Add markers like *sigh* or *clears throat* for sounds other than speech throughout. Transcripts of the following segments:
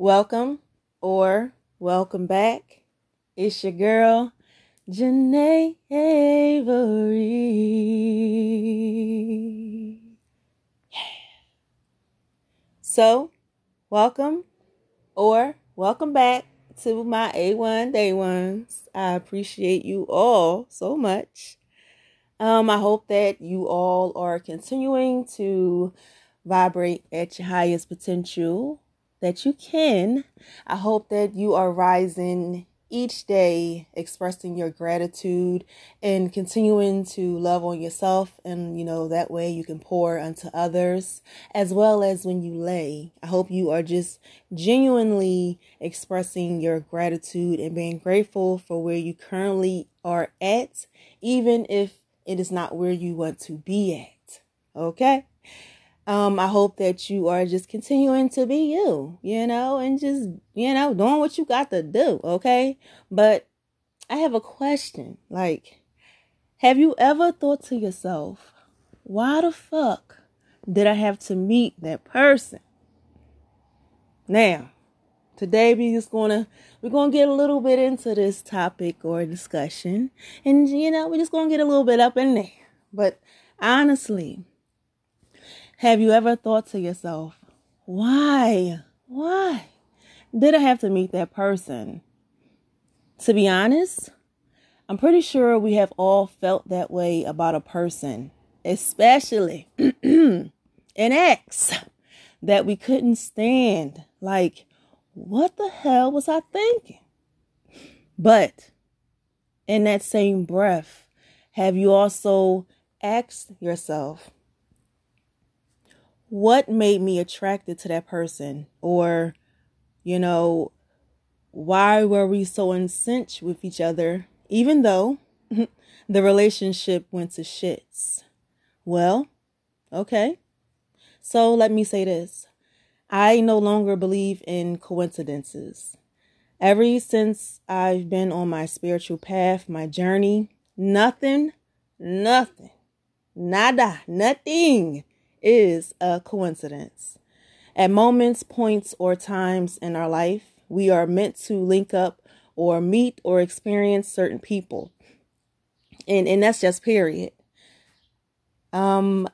Welcome or welcome back. It's your girl, Janae Avery. Yeah. So, welcome or welcome back to my A1 Day Ones. I appreciate you all so much. Um, I hope that you all are continuing to vibrate at your highest potential that you can. I hope that you are rising each day expressing your gratitude and continuing to love on yourself and you know that way you can pour unto others as well as when you lay. I hope you are just genuinely expressing your gratitude and being grateful for where you currently are at even if it is not where you want to be at. Okay um, I hope that you are just continuing to be you, you know, and just, you know, doing what you got to do, okay? But I have a question. Like, have you ever thought to yourself, why the fuck did I have to meet that person? Now, today we just gonna we're gonna get a little bit into this topic or discussion, and you know, we're just gonna get a little bit up in there. But honestly, have you ever thought to yourself, why? Why did I have to meet that person? To be honest, I'm pretty sure we have all felt that way about a person, especially *clears throat* an ex that we couldn't stand. Like, what the hell was I thinking? But in that same breath, have you also asked yourself, what made me attracted to that person? Or you know why were we so in sync with each other? Even though *laughs* the relationship went to shits. Well okay. So let me say this. I no longer believe in coincidences. Ever since i've been on my spiritual path my journey nothing nothing nada nothing is a coincidence. At moments, points, or times in our life, we are meant to link up or meet or experience certain people. And and that's just period. Um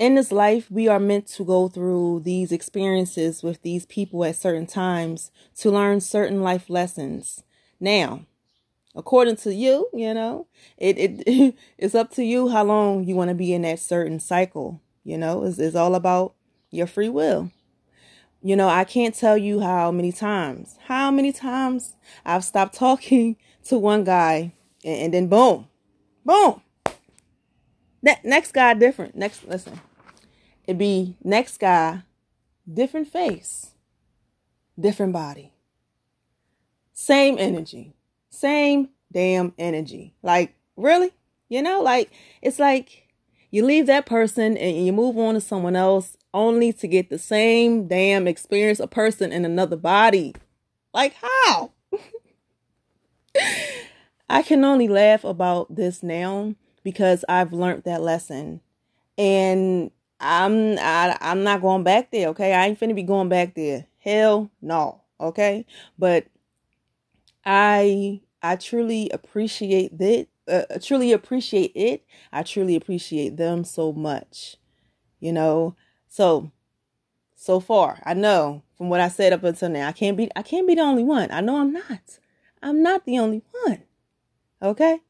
in this life, we are meant to go through these experiences with these people at certain times to learn certain life lessons. Now, according to you, you know, it, it *laughs* it's up to you how long you want to be in that certain cycle. You know, it's, it's all about your free will. You know, I can't tell you how many times, how many times I've stopped talking *laughs* to one guy and, and then boom, boom. That next guy different. Next, listen, it'd be next guy, different face, different body, same energy, same damn energy. Like really, you know, like it's like you leave that person and you move on to someone else only to get the same damn experience a person in another body. Like how? *laughs* I can only laugh about this now because I've learned that lesson. And I'm I, I'm not going back there, okay? I ain't finna be going back there. Hell no, okay? But I I truly appreciate that uh, truly appreciate it. I truly appreciate them so much. You know, so so far, I know from what I said up until now, I can't be I can't be the only one. I know I'm not. I'm not the only one. Okay?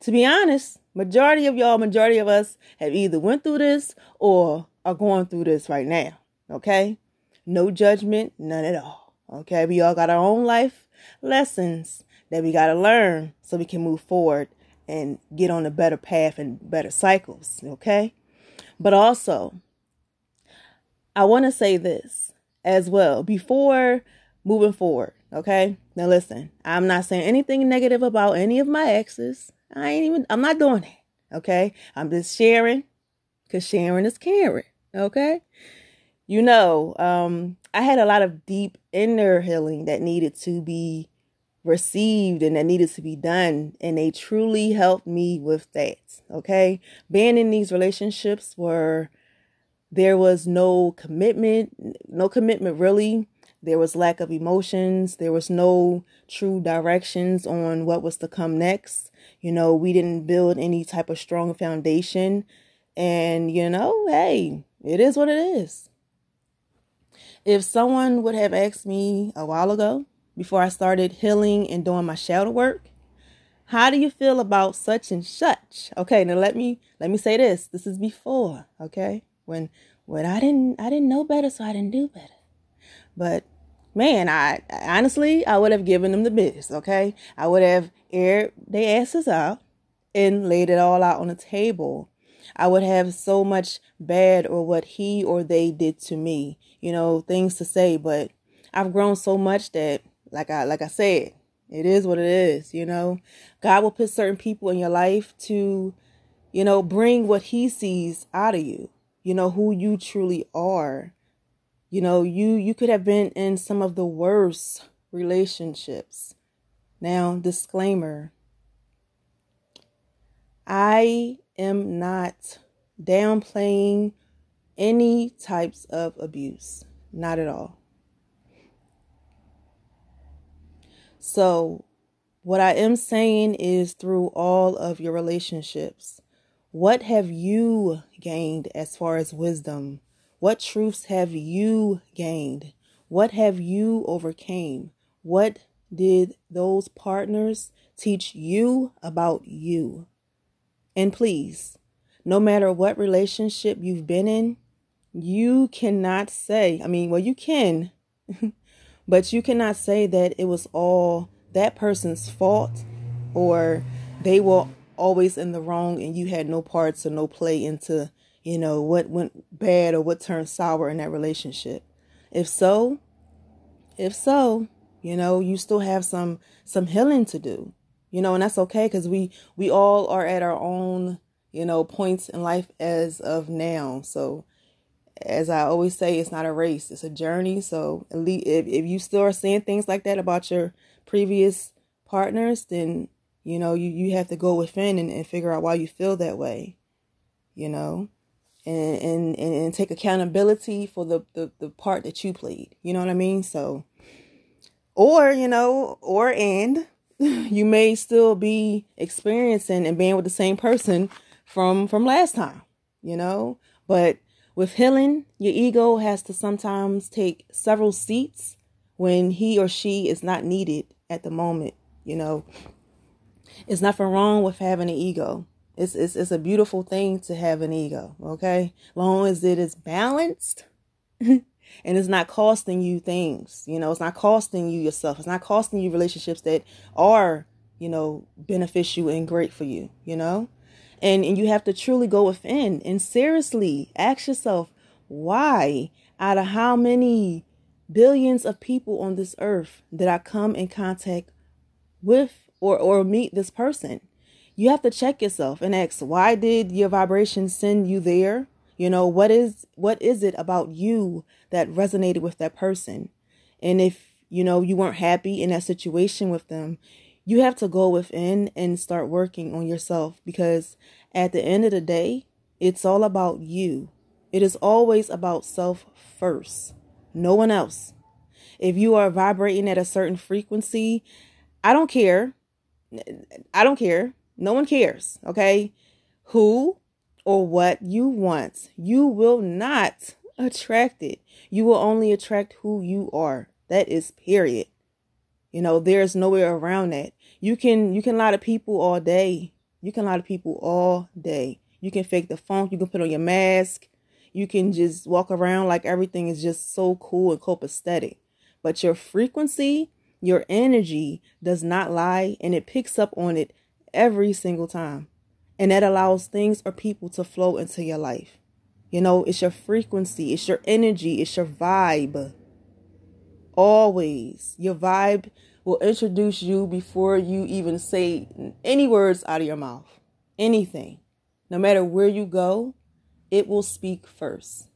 To be honest, majority of y'all, majority of us have either went through this or are going through this right now. Okay? No judgment, none at all. Okay? We all got our own life lessons that we got to learn so we can move forward and get on a better path and better cycles, okay? But also, I want to say this as well before moving forward, okay? Now listen, I'm not saying anything negative about any of my exes. I ain't even I'm not doing that, okay? I'm just sharing cuz sharing is caring, okay? You know, um I had a lot of deep inner healing that needed to be received and that needed to be done. And they truly helped me with that. Okay. Being in these relationships where there was no commitment, no commitment really. there was lack of emotions. There was no true directions on what was to come next. You know, we didn't build any type of strong foundation. And, you know, hey, it is what it is. If someone would have asked me a while ago, before I started healing and doing my shadow work, how do you feel about such and such? Okay, now let me let me say this. This is before, okay? When when I didn't I didn't know better, so I didn't do better. But man, I honestly I would have given them the biz, okay? I would have aired their asses out and laid it all out on the table. I would have so much bad or what he or they did to me, you know, things to say, but I've grown so much that like I like I said, it is what it is, you know. God will put certain people in your life to, you know, bring what he sees out of you. You know who you truly are. You know, you you could have been in some of the worst relationships. Now, disclaimer. I am not downplaying any types of abuse. Not at all. So, what I am saying is through all of your relationships, what have you gained as far as wisdom? What truths have you gained? What have you overcame? What did those partners teach you about you? And please, no matter what relationship you've been in, you cannot say, I mean, well, you can, *laughs* but you cannot say that it was all that person's fault or they were always in the wrong and you had no parts or no play into you know, what went bad or what turned sour in that relationship. If so, if so, you know, you still have some some healing to do. You know, and that's okay cuz we we all are at our own, you know, points in life as of now. So as I always say, it's not a race, it's a journey. So at if if you still are saying things like that about your previous partners, then you know, you, you have to go within and, and figure out why you feel that way. You know? and and and, take accountability for the, the the part that you played you know what i mean so or you know or and *laughs* you may still be experiencing and being with the same person from from last time you know but with healing your ego has to sometimes take several seats when he or she is not needed at the moment you know it's nothing wrong with having an ego it's, it's, it's a beautiful thing to have an ego, okay? Long as it is balanced *laughs* and it's not costing you things, you know, it's not costing you yourself, it's not costing you relationships that are, you know, beneficial and great for you, you know? And, and you have to truly go within and seriously ask yourself, why, out of how many billions of people on this earth, did I come in contact with or, or meet this person? you have to check yourself and ask why did your vibration send you there you know what is what is it about you that resonated with that person and if you know you weren't happy in that situation with them you have to go within and start working on yourself because at the end of the day it's all about you it is always about self first no one else if you are vibrating at a certain frequency i don't care i don't care no one cares, okay? Who or what you want. You will not attract it. You will only attract who you are. That is period. You know, there's nowhere around that. You can you can lie to people all day. You can lie to people all day. You can fake the funk, you can put on your mask. You can just walk around like everything is just so cool and copacetic. But your frequency, your energy does not lie and it picks up on it every single time. And that allows things or people to flow into your life. You know, it's your frequency, it's your energy, it's your vibe. Always. Your vibe will introduce you before you even say any words out of your mouth. Anything. No matter where you go, it will speak first.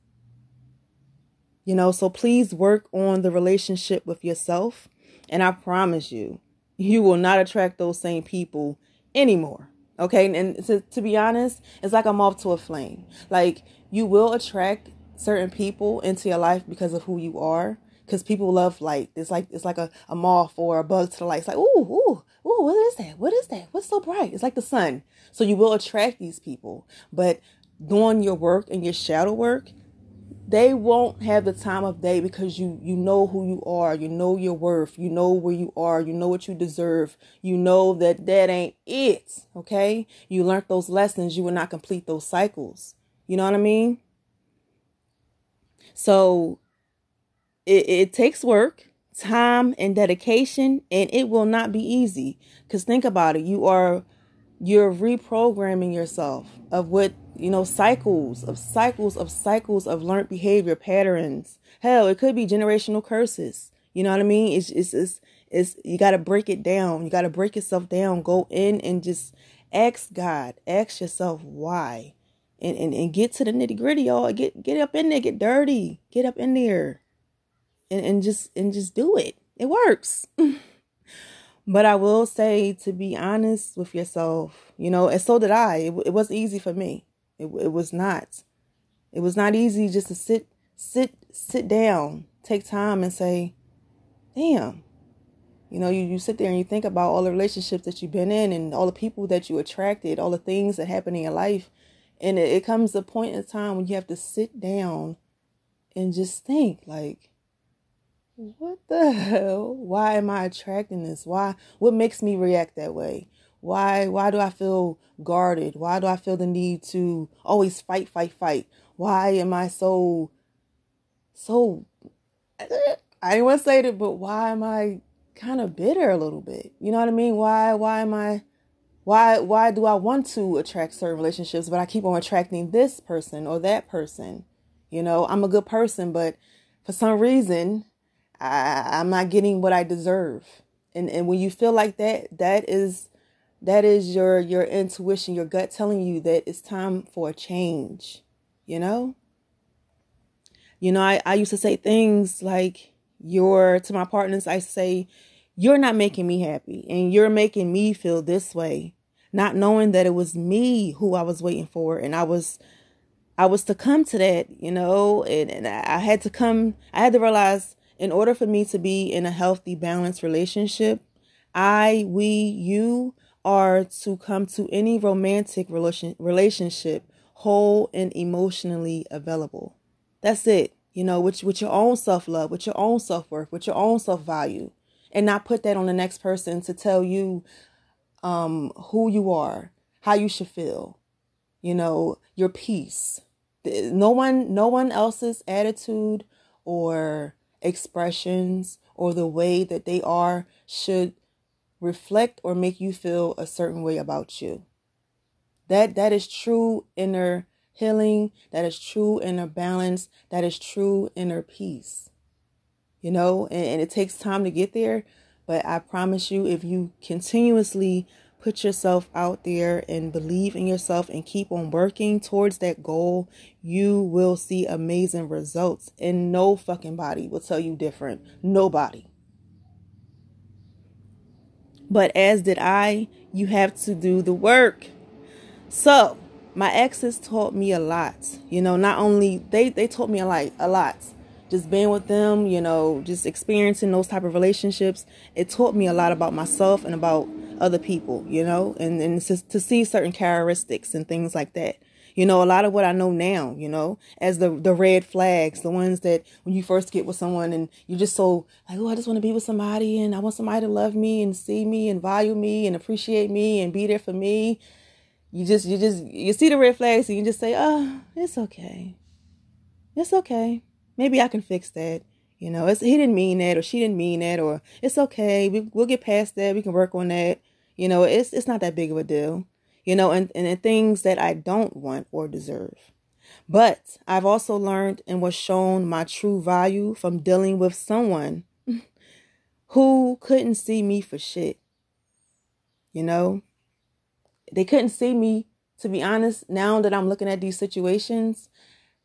You know, so please work on the relationship with yourself. And I promise you, you will not attract those same people anymore. Okay. And to, to be honest, it's like I'm off to a flame. Like you will attract certain people into your life because of who you are. Because people love light. It's like it's like a, a moth or a bug to the light. It's like, ooh, ooh, ooh, what is that? What is that? What's so bright? It's like the sun. So you will attract these people. But doing your work and your shadow work, they won't have the time of day because you you know who you are you know your worth you know where you are you know what you deserve you know that that ain't it okay you learned those lessons you will not complete those cycles you know what i mean so it, it takes work time and dedication and it will not be easy. Because think about it you are you're reprogramming yourself of what you know cycles of cycles of cycles of learned behavior patterns. Hell it could be generational curses. You know what i mean? It's it's it's, it's you got to break it down. You got to break yourself down. Go in and just ask god ask yourself why. And and, and get to the nitty gritty y'all. Get get up in there. Get dirty. Get up in there and, and just and just do it it works *laughs* But I will say to be honest with yourself, you know, and so did I. It, it wasn't easy for me. It, it was not. It was not easy just to sit, sit, sit down, take time and say, damn. You know, you, you sit there and you think about all the relationships that you've been in and all the people that you attracted, all the things that happen in your life. And it, it comes a point in time when you have to sit down and just think like, what the hell? Why am I attracting this? Why what makes me react that way? Why why do I feel guarded? Why do I feel the need to always fight, fight, fight? Why am I so so I didn't want to say it, but why am I kind of bitter a little bit? You know what I mean? Why why am I why why do I want to attract certain relationships but I keep on attracting this person or that person? You know, I'm a good person, but for some reason I, I'm not getting what I deserve. And and when you feel like that, that is that is your your intuition, your gut telling you that it's time for a change, you know? You know, I, I used to say things like you're to my partners, I say, You're not making me happy and you're making me feel this way. Not knowing that it was me who I was waiting for and I was I was to come to that, you know, and, and I had to come I had to realize in order for me to be in a healthy, balanced relationship, I, we, you are to come to any romantic relation, relationship whole and emotionally available. That's it. You know, with, with your own self love, with your own self worth, with your own self value, and not put that on the next person to tell you um, who you are, how you should feel, you know, your peace. No one, no one else's attitude or expressions or the way that they are should reflect or make you feel a certain way about you. That that is true inner healing, that is true inner balance, that is true inner peace. You know, and, and it takes time to get there, but I promise you if you continuously put yourself out there and believe in yourself and keep on working towards that goal, you will see amazing results. And no fucking body will tell you different. Nobody. But as did I, you have to do the work. So, my exes taught me a lot. You know, not only they they taught me a lot, a lot. Just being with them, you know, just experiencing those type of relationships, it taught me a lot about myself and about other people, you know, and, and to, to see certain characteristics and things like that. You know, a lot of what I know now, you know, as the the red flags, the ones that when you first get with someone and you're just so like, oh, I just want to be with somebody and I want somebody to love me and see me and value me and appreciate me and be there for me. You just you just you see the red flags and you just say, oh, it's okay. It's okay. Maybe I can fix that. You know, it's he didn't mean that or she didn't mean that or it's okay. We we'll get past that. We can work on that. You know, it's it's not that big of a deal. You know, and, and the things that I don't want or deserve. But I've also learned and was shown my true value from dealing with someone *laughs* who couldn't see me for shit. You know, they couldn't see me, to be honest. Now that I'm looking at these situations,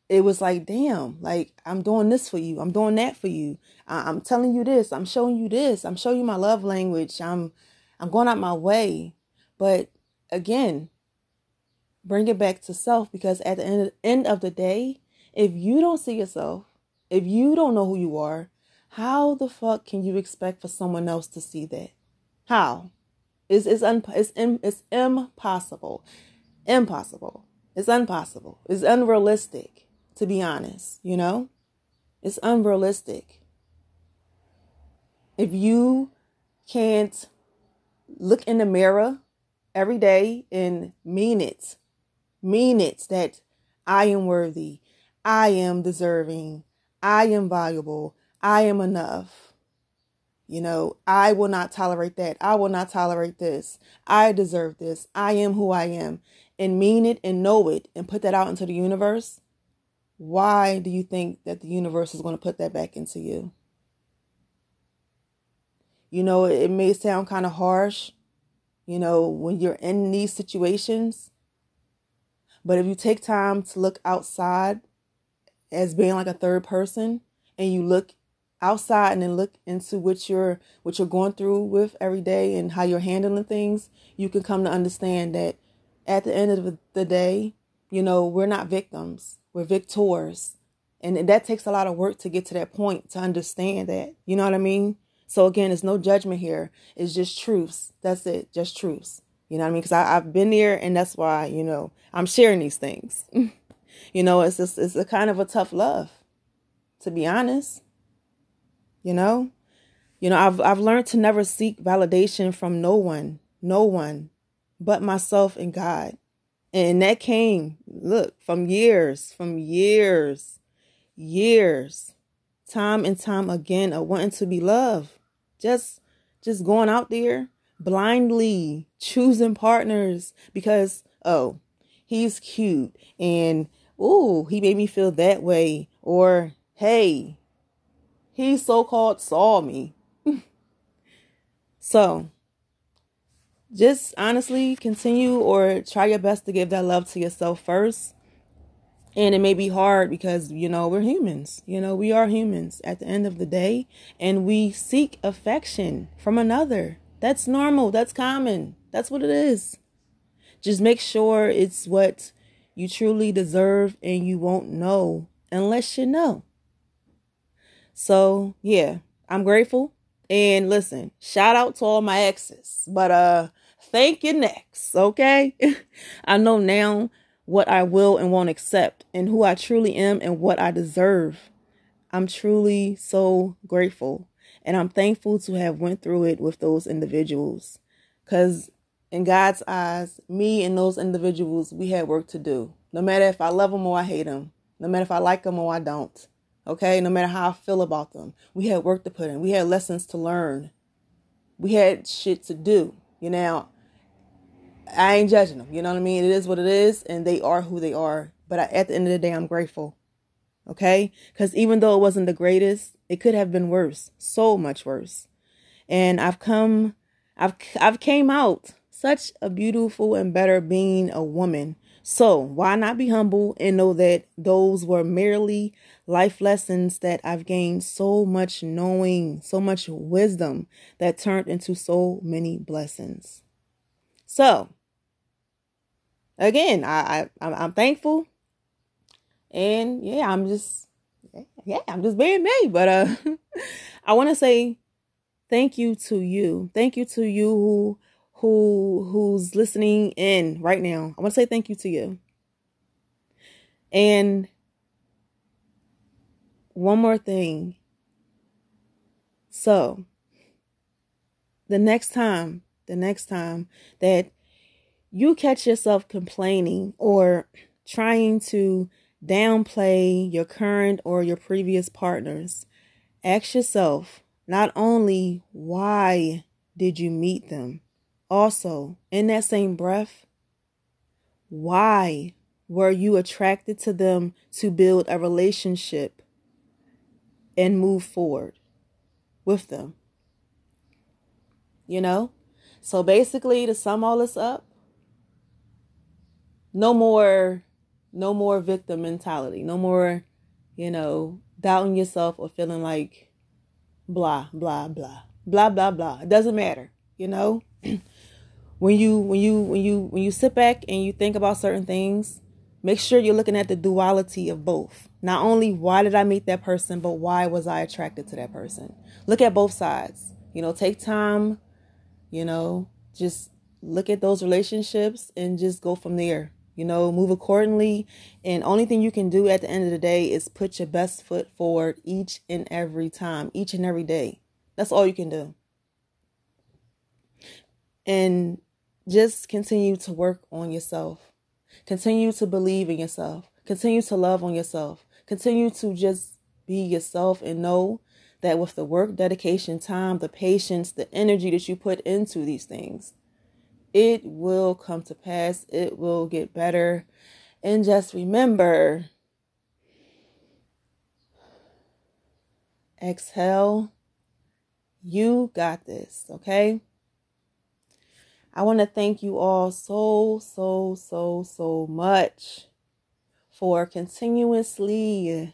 it was like, damn, like I'm doing this for you. I'm doing that for you. I- am telling you this. I'm showing you this. I'm showing you my love language. I'm, I'm going out my way. But again, bring it back to self because at the end, end of the day, if you don't see yourself, if you don't know who you are, How the fuck can you expect for someone else to see that? How? It's, it's, un, it's, it's impossible. Impossible. It's impossible. It's unrealistic, to be honest, you know? It's unrealistic. If you can't look in the mirror every day and mean it, mean it that I am worthy, I am deserving, I am valuable, I am enough. You know, I will not tolerate that. I will not tolerate this. I deserve this. I am who I am. And mean it and know it and put that out into the universe. Why do you think that the universe is going to put that back into you? You know, it may sound kind of harsh, you know, when you're in these situations. But if you take time to look outside as being like a third person and you look outside and then look into what you're what you're going through with every day and how you're handling things, you can come to understand that at the end of the day, you know, we're not victims. We're victors. And that takes a lot of work to get to that point to understand that. You know what I mean? So again, it's no judgment here. It's just truths. That's it. Just truths. You know what I mean? Because I've been there, and that's why you know I'm sharing these things. *laughs* you know, it's just it's a kind of a tough love, to be honest. You know, you know I've I've learned to never seek validation from no one, no one, but myself and God, and that came look from years, from years, years, time and time again of wanting to be loved just just going out there blindly choosing partners because oh he's cute and oh he made me feel that way or hey he so-called saw me. *laughs* So just honestly continue or try your best to give that love to yourself first and it may be hard because, you know, we're humans. You know, we are humans at the end of the day. And we seek affection from another. That's normal. That's common. That's what it is. Just make sure it's what you truly deserve and you won't know unless you know. So, yeah, I'm grateful. And listen, shout out to all my exes. But uh thank you next, okay? *laughs* I know now what I will and won't accept, and who I truly am and what I deserve. I'm truly so grateful and I'm thankful to have went through it with those individuals cuz in God's eyes, me and those individuals, we had work to do. No matter if I love them or I hate them, no matter if I like them or I don't. Okay? No matter how I feel about them. We had work to put in. We had lessons to learn. We had shit to do. You know, I ain't judging them. You know what I mean? It is what it is, and they are who they are. But I, at the end of the day, I'm grateful. Okay? Because even though it wasn't the greatest, it could have been worse, so much worse. And I've come, I've I've came out such a beautiful and better being a woman. So why not be humble and know that those were merely life lessons that I've gained so much knowing, so much wisdom that turned into so many blessings. So, again, I, I I'm thankful, and yeah, I'm just yeah, I'm just being me. But uh, *laughs* I want to say thank you to you, thank you to you who who who's listening in right now. I want to say thank you to you. And one more thing. So, the next time the next time that you catch yourself complaining or trying to downplay your current or your previous partners, ask yourself not only why did you meet them, also in that same breath, why were you attracted to them to build a relationship and move forward with them? You know? So basically, to sum all this up, no more, no more victim mentality. No more, you know, doubting yourself or feeling like blah blah blah blah blah blah. It doesn't matter, you know. *clears throat* when you when you when you when you sit back and you think about certain things, make sure you're looking at the duality of both. Not only why did I meet that person, but why was I attracted to that person? Look at both sides. You know, take time, you know, just look at those relationships and just go from there. You know, move accordingly. And only thing you can do at the end of the day is put your best foot forward each and every time, each and every day. That's all you can do. And just continue to work on yourself. Continue to believe in yourself. Continue to love on yourself. Continue to just be yourself and know that with the work, dedication, time, the patience, the energy that you put into these things, it will come to pass. It will get better. And just remember exhale. You got this, okay? I want to thank you all so, so, so, so much for continuously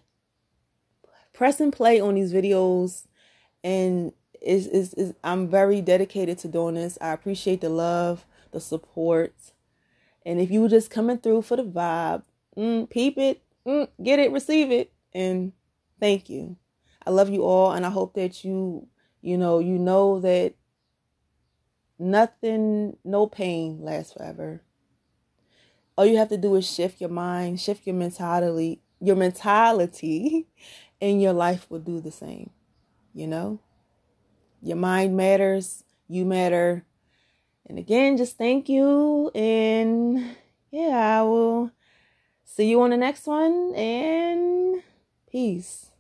press and play on these videos and is is is I'm very dedicated to doing this. I appreciate the love, the support. And if you were just coming through for the vibe, mm, peep it, mm, get it, receive it, and thank you. I love you all, and I hope that you, you know, you know that nothing, no pain lasts forever all you have to do is shift your mind, shift your mentality, your mentality, *laughs* and your life will do the same. You know? Your mind matters, you matter. And again, just thank you. And yeah, I will see you on the next one. And peace.